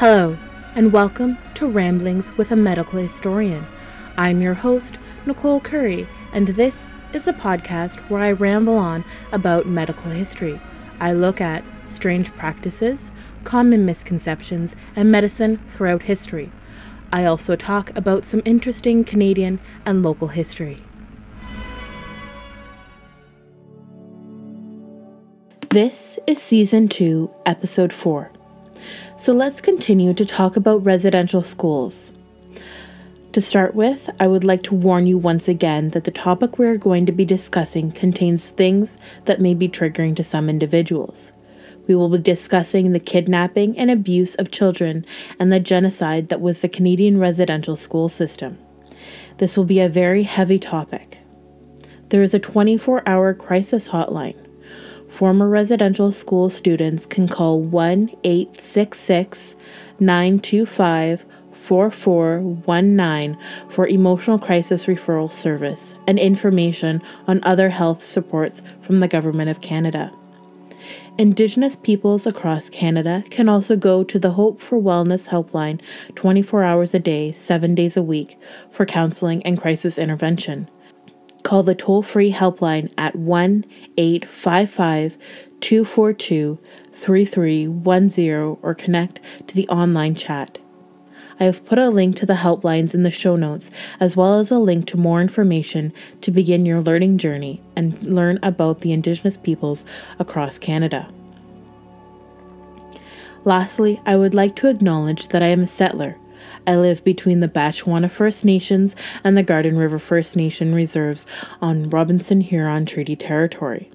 Hello, and welcome to Ramblings with a Medical Historian. I'm your host, Nicole Curry, and this is a podcast where I ramble on about medical history. I look at strange practices, common misconceptions, and medicine throughout history. I also talk about some interesting Canadian and local history. This is Season 2, Episode 4. So let's continue to talk about residential schools. To start with, I would like to warn you once again that the topic we are going to be discussing contains things that may be triggering to some individuals. We will be discussing the kidnapping and abuse of children and the genocide that was the Canadian residential school system. This will be a very heavy topic. There is a 24 hour crisis hotline former residential school students can call 1 866 925 4419 for emotional crisis referral service and information on other health supports from the Government of Canada. Indigenous peoples across Canada can also go to the Hope for Wellness helpline 24 hours a day, 7 days a week for counseling and crisis intervention. Call the toll free helpline at 1 855 242 3310 or connect to the online chat. I have put a link to the helplines in the show notes, as well as a link to more information to begin your learning journey and learn about the Indigenous peoples across Canada. Lastly, I would like to acknowledge that I am a settler I live between the Batchewana First Nations and the Garden River First Nation reserves on Robinson Huron Treaty Territory.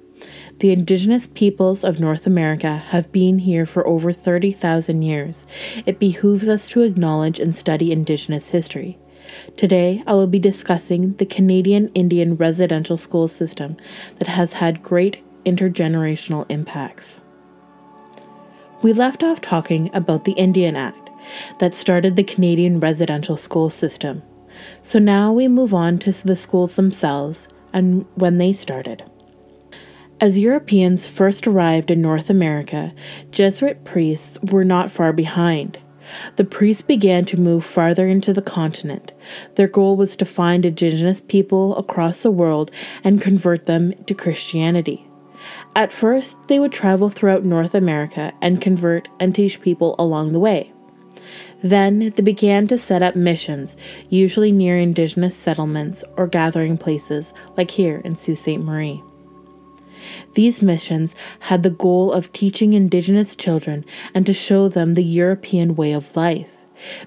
The indigenous peoples of North America have been here for over 30,000 years. It behooves us to acknowledge and study indigenous history. Today, I will be discussing the Canadian Indian residential school system that has had great intergenerational impacts. We left off talking about the Indian Act that started the Canadian residential school system. So now we move on to the schools themselves and when they started. As Europeans first arrived in North America, Jesuit priests were not far behind. The priests began to move farther into the continent. Their goal was to find indigenous people across the world and convert them to Christianity. At first, they would travel throughout North America and convert and teach people along the way. Then they began to set up missions, usually near indigenous settlements or gathering places, like here in Sault Ste. Marie. These missions had the goal of teaching indigenous children and to show them the European way of life,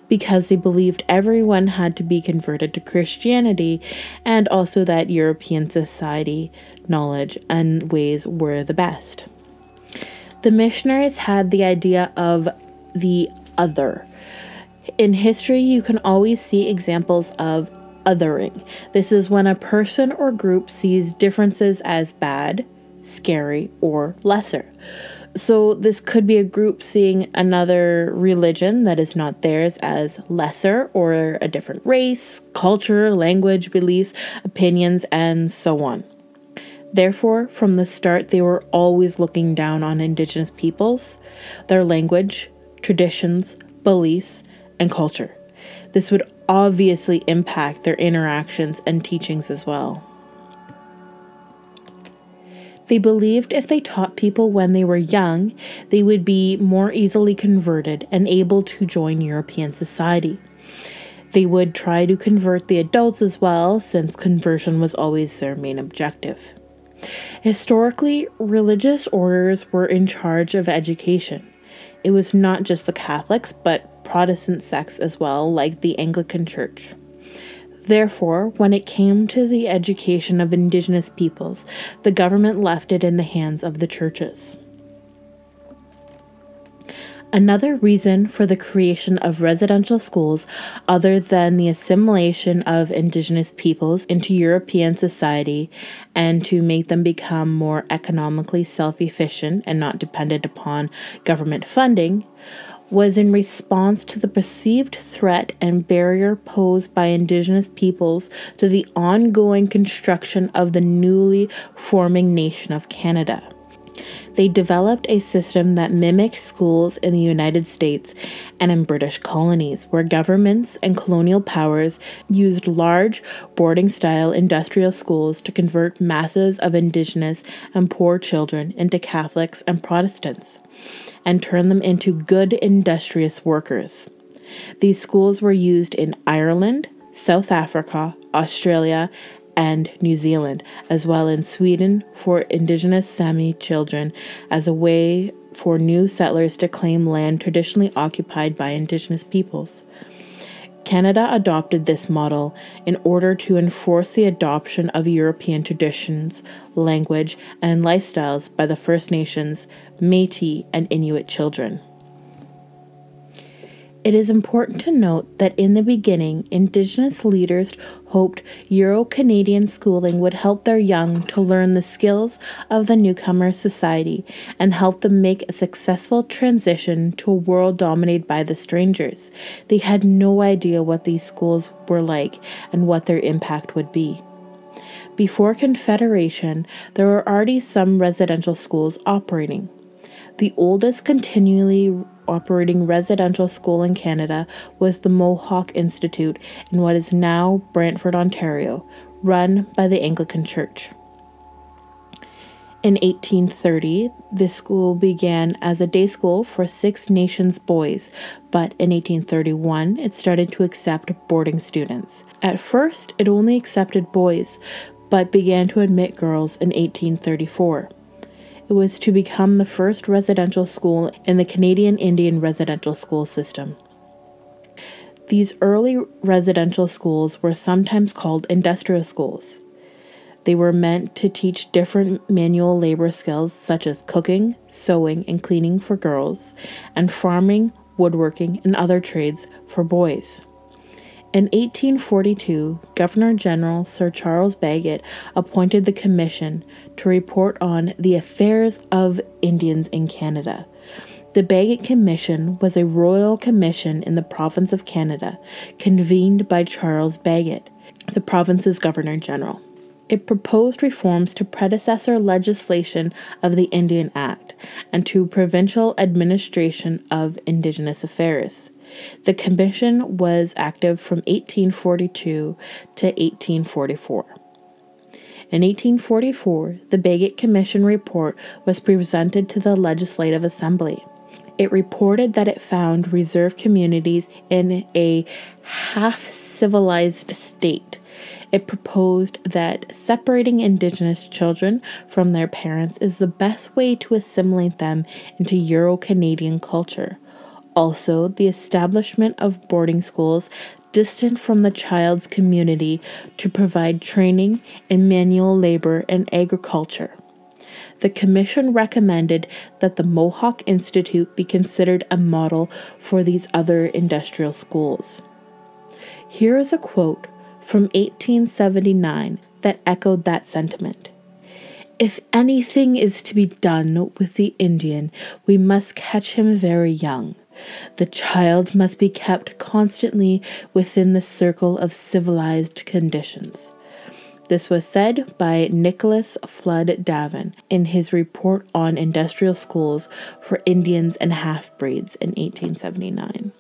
because they believed everyone had to be converted to Christianity and also that European society, knowledge, and ways were the best. The missionaries had the idea of the other, in history, you can always see examples of othering. This is when a person or group sees differences as bad, scary, or lesser. So, this could be a group seeing another religion that is not theirs as lesser, or a different race, culture, language, beliefs, opinions, and so on. Therefore, from the start, they were always looking down on Indigenous peoples, their language, traditions, beliefs, and culture. This would obviously impact their interactions and teachings as well. They believed if they taught people when they were young, they would be more easily converted and able to join European society. They would try to convert the adults as well, since conversion was always their main objective. Historically, religious orders were in charge of education. It was not just the Catholics, but Protestant sects as well, like the Anglican Church. Therefore, when it came to the education of Indigenous peoples, the government left it in the hands of the churches. Another reason for the creation of residential schools, other than the assimilation of Indigenous peoples into European society and to make them become more economically self efficient and not dependent upon government funding, was in response to the perceived threat and barrier posed by Indigenous peoples to the ongoing construction of the newly forming nation of Canada. They developed a system that mimicked schools in the United States and in British colonies, where governments and colonial powers used large boarding style industrial schools to convert masses of Indigenous and poor children into Catholics and Protestants and turn them into good industrious workers. These schools were used in Ireland, South Africa, Australia, and New Zealand, as well in Sweden for indigenous Sami children as a way for new settlers to claim land traditionally occupied by indigenous peoples. Canada adopted this model in order to enforce the adoption of European traditions, language, and lifestyles by the First Nations, Metis, and Inuit children. It is important to note that in the beginning, Indigenous leaders hoped Euro Canadian schooling would help their young to learn the skills of the newcomer society and help them make a successful transition to a world dominated by the strangers. They had no idea what these schools were like and what their impact would be. Before Confederation, there were already some residential schools operating. The oldest continually operating residential school in Canada was the Mohawk Institute in what is now Brantford, Ontario, run by the Anglican Church. In 1830, this school began as a day school for Six Nations boys, but in 1831 it started to accept boarding students. At first, it only accepted boys, but began to admit girls in 1834. It was to become the first residential school in the Canadian Indian residential school system. These early residential schools were sometimes called industrial schools. They were meant to teach different manual labor skills such as cooking, sewing, and cleaning for girls, and farming, woodworking, and other trades for boys. In 1842, Governor General Sir Charles Bagot appointed the commission to report on the affairs of Indians in Canada. The Bagot Commission was a royal commission in the province of Canada, convened by Charles Bagot, the province's Governor General. It proposed reforms to predecessor legislation of the Indian Act and to provincial administration of Indigenous affairs. The commission was active from 1842 to 1844. In 1844, the Bagot Commission report was presented to the Legislative Assembly. It reported that it found reserve communities in a half civilized state. It proposed that separating Indigenous children from their parents is the best way to assimilate them into Euro Canadian culture. Also, the establishment of boarding schools distant from the child's community to provide training in manual labor and agriculture. The Commission recommended that the Mohawk Institute be considered a model for these other industrial schools. Here is a quote from 1879 that echoed that sentiment. If anything is to be done with the Indian, we must catch him very young. The child must be kept constantly within the circle of civilized conditions. This was said by Nicholas Flood Davin in his report on industrial schools for Indians and half breeds in 1879.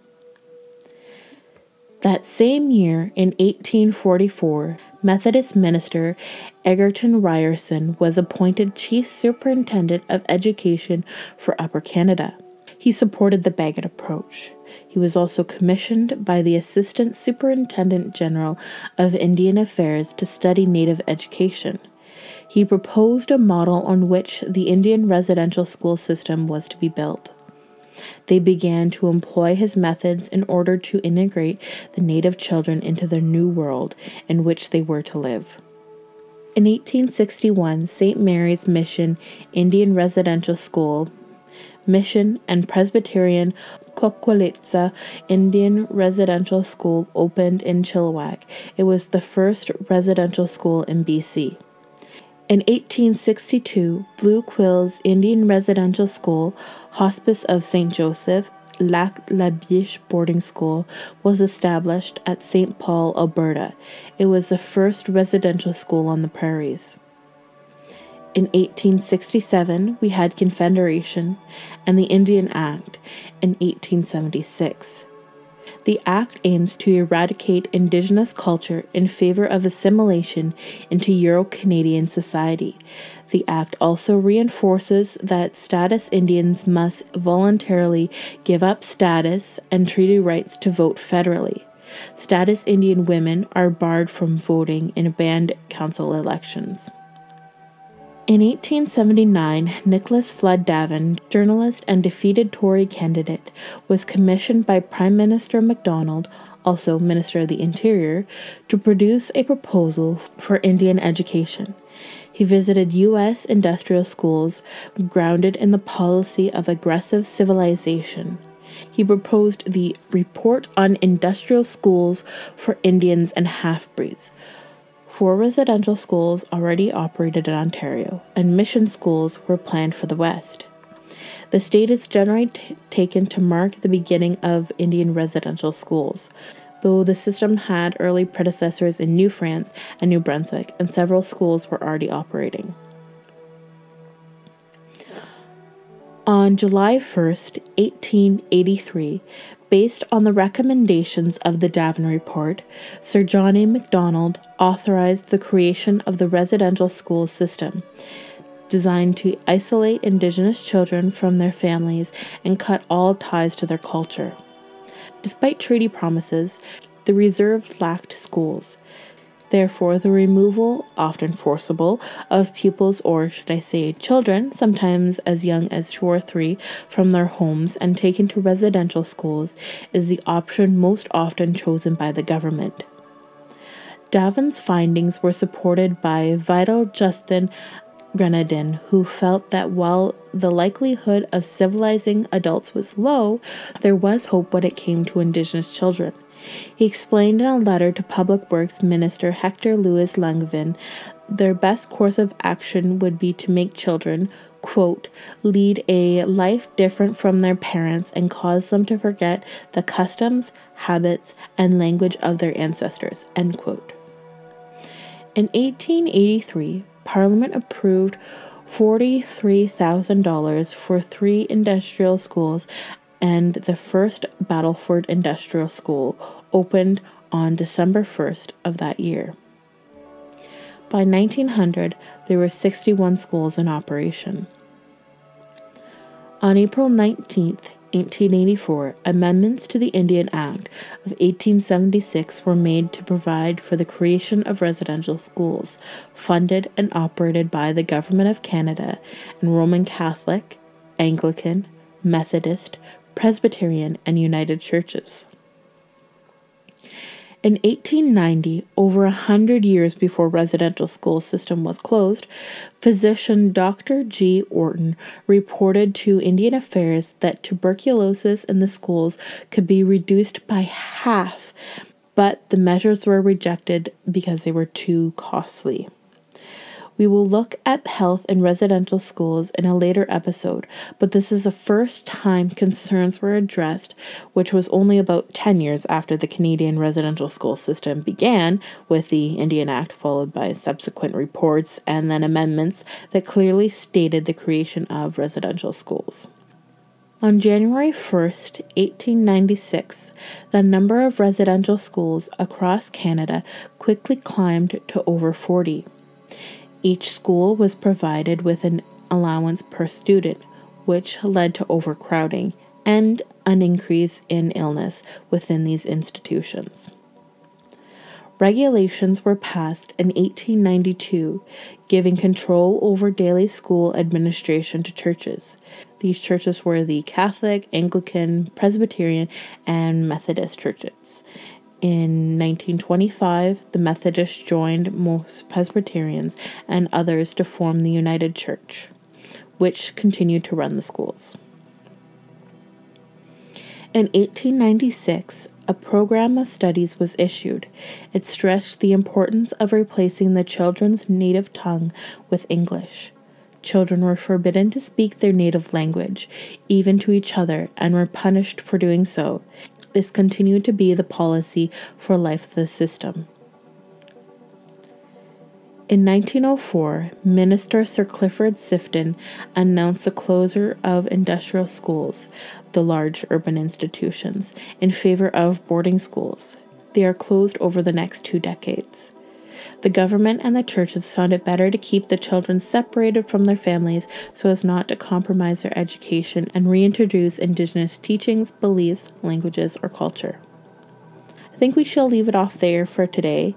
That same year, in 1844, Methodist minister Egerton Ryerson was appointed Chief Superintendent of Education for Upper Canada. He supported the Bagot approach. He was also commissioned by the Assistant Superintendent General of Indian Affairs to study Native education. He proposed a model on which the Indian residential school system was to be built. They began to employ his methods in order to integrate the native children into the new world in which they were to live. In 1861, St. Mary's Mission Indian Residential School Mission, and Presbyterian Coqualeetza Indian Residential School opened in Chilliwack. It was the first residential school in BC. In 1862, Blue Quills Indian Residential School, Hospice of St. Joseph, Lac La Biche boarding school was established at St. Paul, Alberta. It was the first residential school on the prairies. In 1867, we had Confederation and the Indian Act in 1876. The act aims to eradicate Indigenous culture in favor of assimilation into Euro Canadian society. The act also reinforces that status Indians must voluntarily give up status and treaty rights to vote federally. Status Indian women are barred from voting in band council elections. In 1879, Nicholas Flood Davin, journalist and defeated Tory candidate, was commissioned by Prime Minister Macdonald, also Minister of the Interior, to produce a proposal for Indian education. He visited U.S. industrial schools grounded in the policy of aggressive civilization. He proposed the Report on Industrial Schools for Indians and Half Breeds Four residential schools already operated in Ontario, and mission schools were planned for the West. The state is generally t- taken to mark the beginning of Indian residential schools, though the system had early predecessors in New France and New Brunswick, and several schools were already operating. On July 1, 1883, Based on the recommendations of the Davin Report, Sir John A. Macdonald authorized the creation of the residential school system, designed to isolate Indigenous children from their families and cut all ties to their culture. Despite treaty promises, the reserve lacked schools, Therefore, the removal, often forcible, of pupils, or should I say children, sometimes as young as two or three, from their homes and taken to residential schools is the option most often chosen by the government. Davin's findings were supported by Vital Justin Grandin, who felt that while the likelihood of civilizing adults was low, there was hope when it came to Indigenous children. He explained in a letter to Public Works Minister Hector Louis Langevin their best course of action would be to make children, quote, lead a life different from their parents and cause them to forget the customs, habits, and language of their ancestors, end quote. In 1883, Parliament approved $43,000 for three industrial schools and the first Battleford Industrial School opened on December 1st of that year. By 1900, there were 61 schools in operation. On April 19, 1884, amendments to the Indian Act of 1876 were made to provide for the creation of residential schools, funded and operated by the Government of Canada and Roman Catholic, Anglican, Methodist, Presbyterian, and United Churches. In 1890, over a hundred years before residential school system was closed, physician Dr. G. Orton reported to Indian Affairs that tuberculosis in the schools could be reduced by half, but the measures were rejected because they were too costly. We will look at health in residential schools in a later episode, but this is the first time concerns were addressed, which was only about 10 years after the Canadian residential school system began, with the Indian Act followed by subsequent reports and then amendments that clearly stated the creation of residential schools. On January 1, 1896, the number of residential schools across Canada quickly climbed to over 40. Each school was provided with an allowance per student, which led to overcrowding and an increase in illness within these institutions. Regulations were passed in 1892, giving control over daily school administration to churches. These churches were the Catholic, Anglican, Presbyterian, and Methodist churches. In 1925, the Methodists joined most Presbyterians and others to form the United Church, which continued to run the schools. In 1896, a program of studies was issued. It stressed the importance of replacing the children's native tongue with English. Children were forbidden to speak their native language, even to each other, and were punished for doing so. This continued to be the policy for life of the system. In 1904, Minister Sir Clifford Sifton announced the closure of industrial schools, the large urban institutions, in favor of boarding schools. They are closed over the next two decades. The government and the churches found it better to keep the children separated from their families so as not to compromise their education and reintroduce Indigenous teachings, beliefs, languages, or culture. I think we shall leave it off there for today.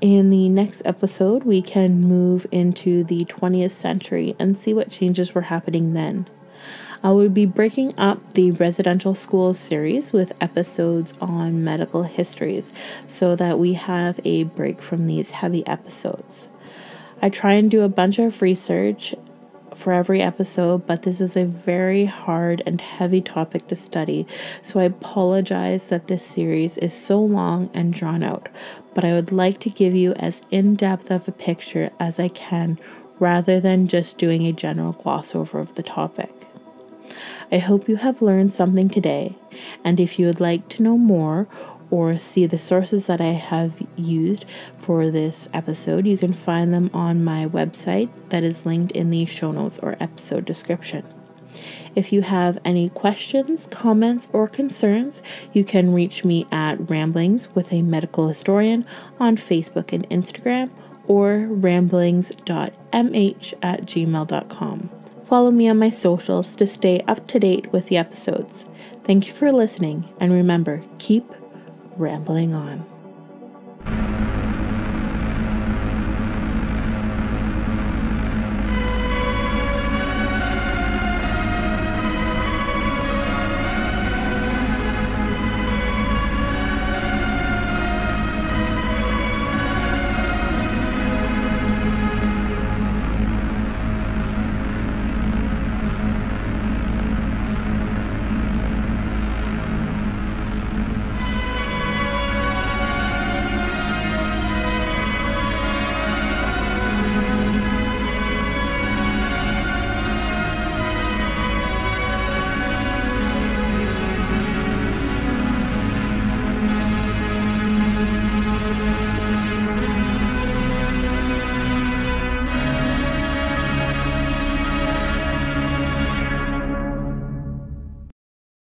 In the next episode, we can move into the 20th century and see what changes were happening then. I will be breaking up the residential school series with episodes on medical histories so that we have a break from these heavy episodes. I try and do a bunch of research for every episode, but this is a very hard and heavy topic to study, so I apologize that this series is so long and drawn out. But I would like to give you as in depth of a picture as I can rather than just doing a general gloss over of the topic. I hope you have learned something today, and if you would like to know more or see the sources that I have used for this episode, you can find them on my website that is linked in the show notes or episode description. If you have any questions, comments, or concerns, you can reach me at Ramblings with a Medical Historian on Facebook and Instagram or ramblings.mh at gmail.com. Follow me on my socials to stay up to date with the episodes. Thank you for listening, and remember, keep rambling on.